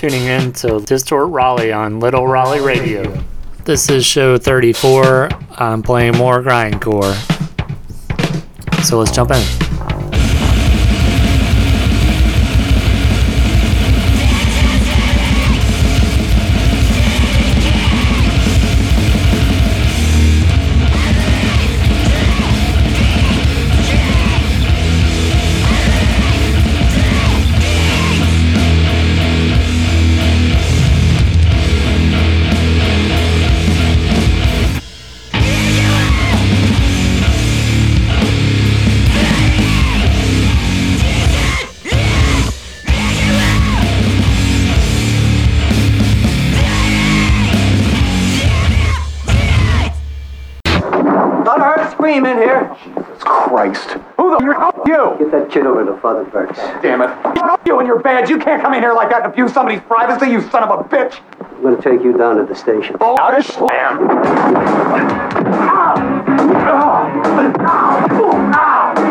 Tuning in to Distort Raleigh on Little Raleigh Radio. This is show 34. I'm playing more grindcore. So let's jump in. Kid over to Father Burke's. Damn it. You and your badge, you can't come in here like that and abuse somebody's privacy, you son of a bitch. I'm gonna take you down to the station. Oh, out of slam. Come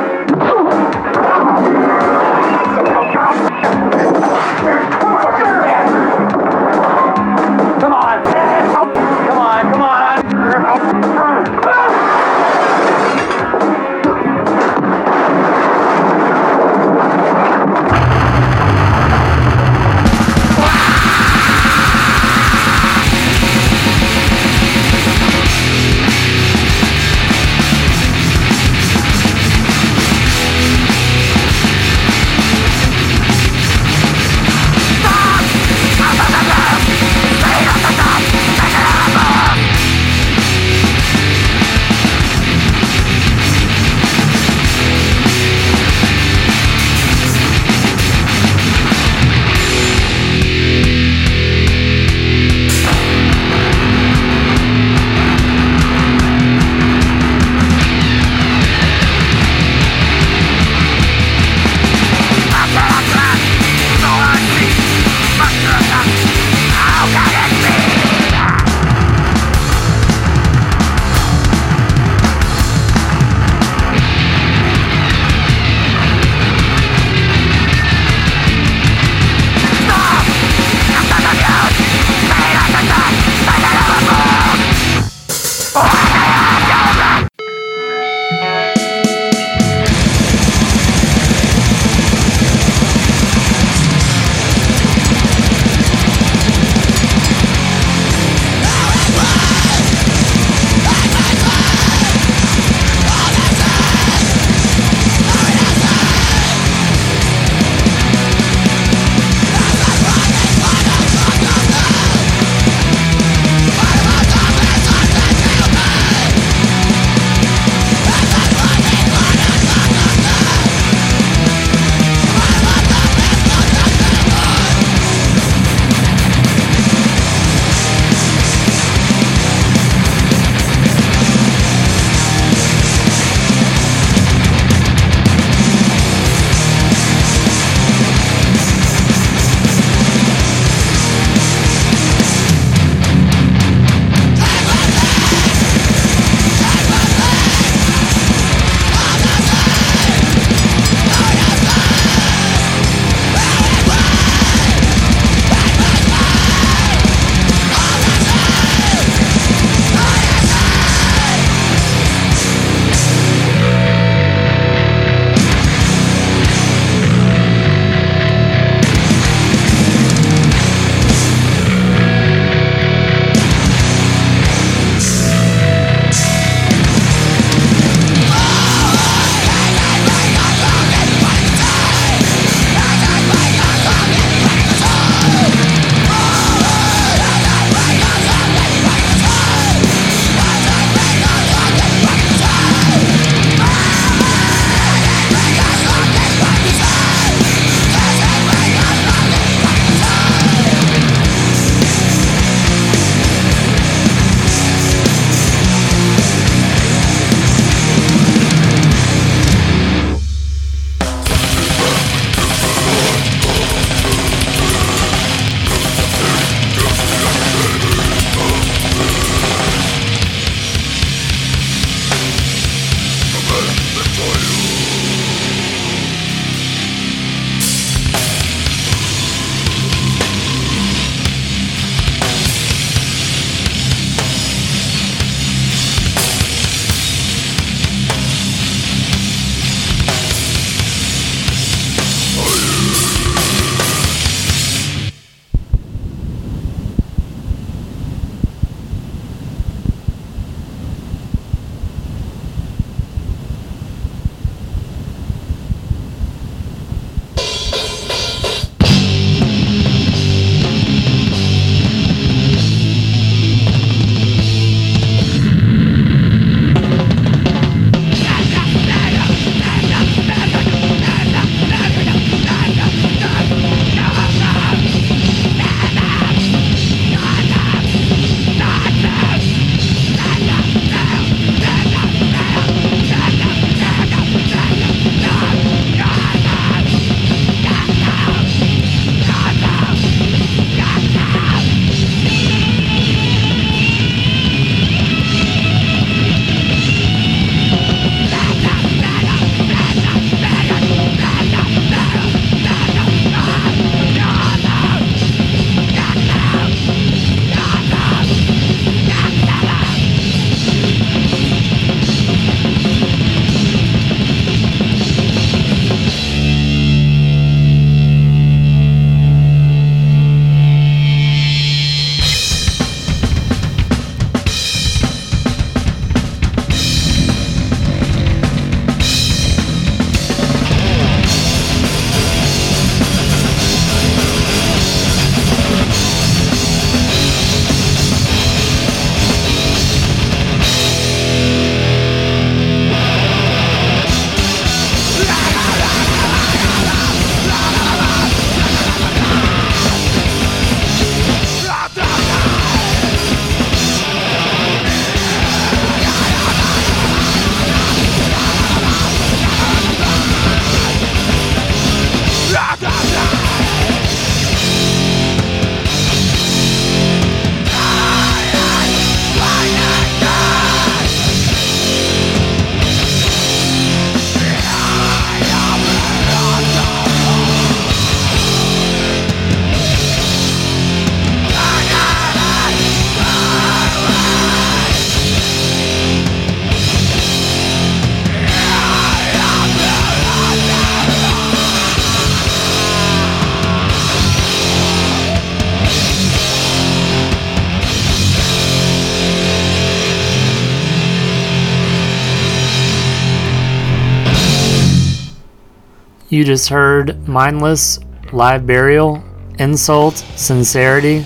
You just heard Mindless, Live Burial, Insult, Sincerity,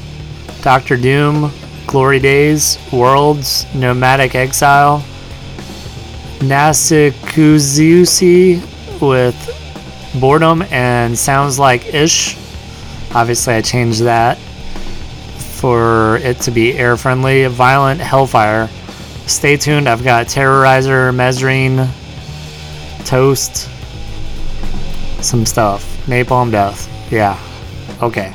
Doctor Doom, Glory Days, Worlds, Nomadic Exile, Nasikuzusi with Boredom and Sounds Like Ish. Obviously, I changed that for it to be air friendly. Violent Hellfire. Stay tuned, I've got Terrorizer, Mesrine, Toast, some stuff. Napalm Death. Yeah. Okay.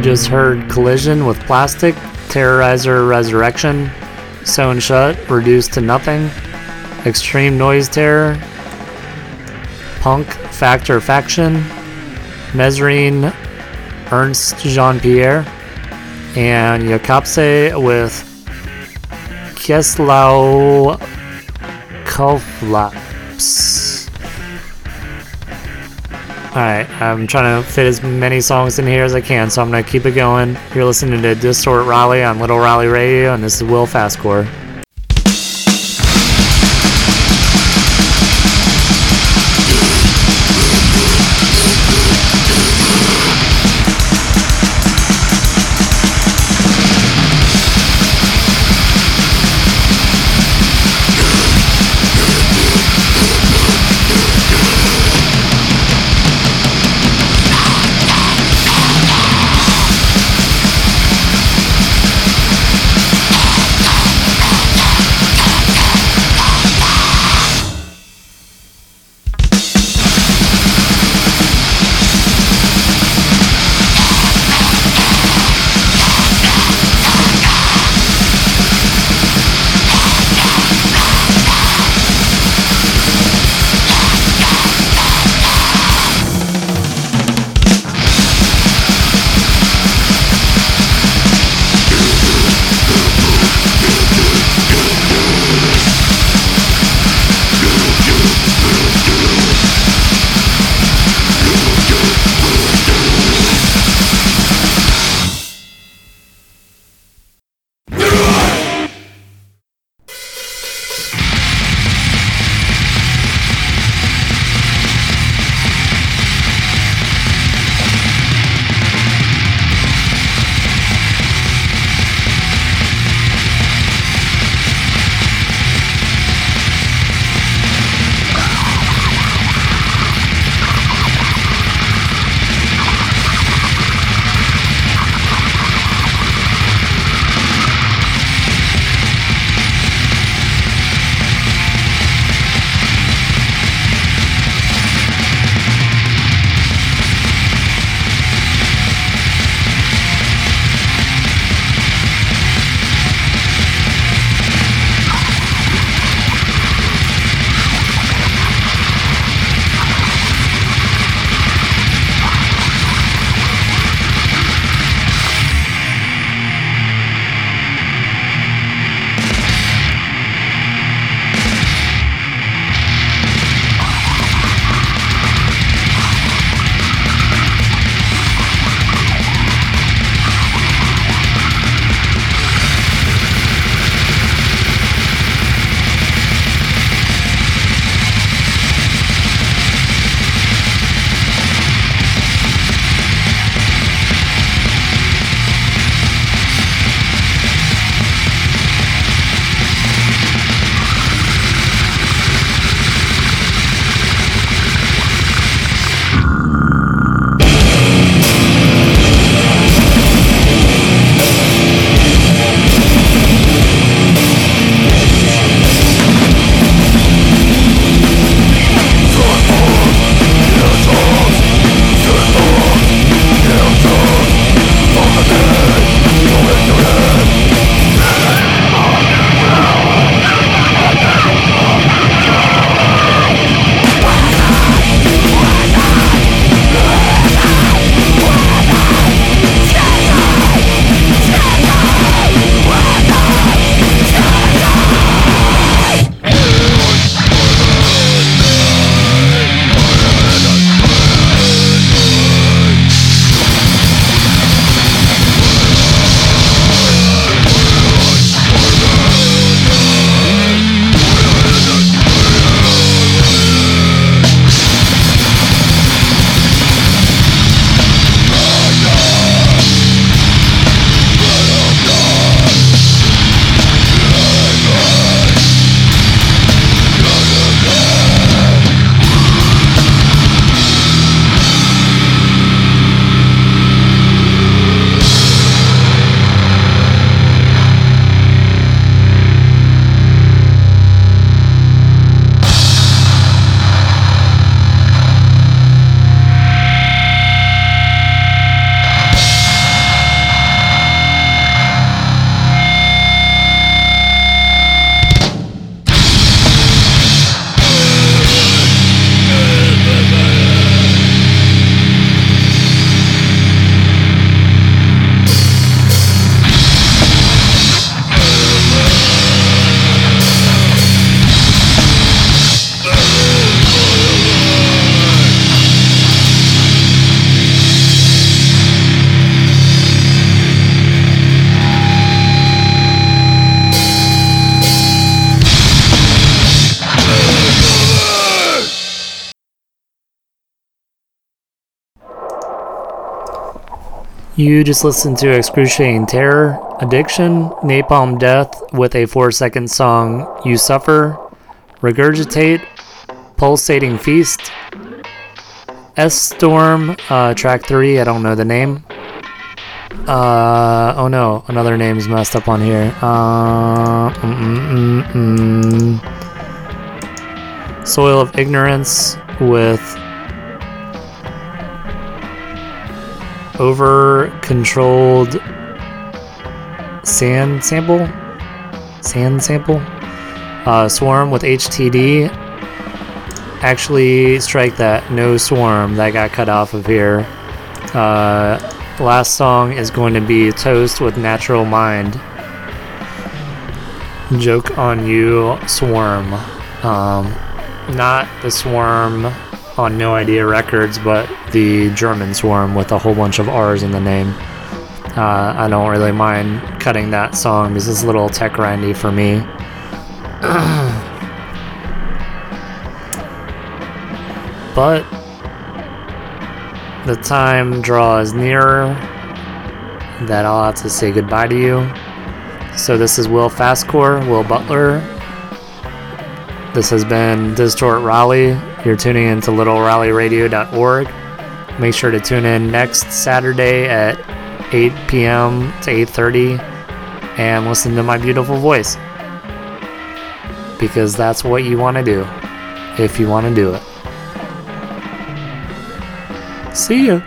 Just heard Collision with Plastic, Terrorizer Resurrection, Sewn Shut, Reduced to Nothing, Extreme Noise Terror, Punk, Factor Faction, Mesrine, Ernst Jean Pierre, and Yacøpsæ with Keslau Koflaps. Alright, I'm trying to fit as many songs in here as I can, so I'm going to keep it going. You're listening to Distort Raleigh on Little Raleigh Radio, and this is Will Fastcore. You just listened to Excruciating Terror, Addiction, Napalm Death with a four second song, You Suffer, Regurgitate, Pulsating Feast, S Storm, uh, track three, I don't know the name. Uh, oh no, another name's messed up on here. Uh, mm, mm, mm. Soil of Ignorance with over controlled sand sample? Sand sample? Uh, swarm with htd actually strike that. No swarm. That got cut off of here. Uh, last song is going to be toast with natural mind. Joke on you swarm. Um, not the swarm on No Idea Records, but the German Swarm with a whole bunch of R's in the name. Uh, I don't really mind cutting that song because it's a little tech grindy for me. but the time draws nearer that I'll have to say goodbye to you. So this is Will Fastcore, Will Butler. This has been Distort Raleigh. You're tuning in to littleraleighradio.org. Make sure to tune in next Saturday at 8 p.m. to 8:30 and listen to my beautiful voice. Because that's what you want to do if you want to do it. See ya.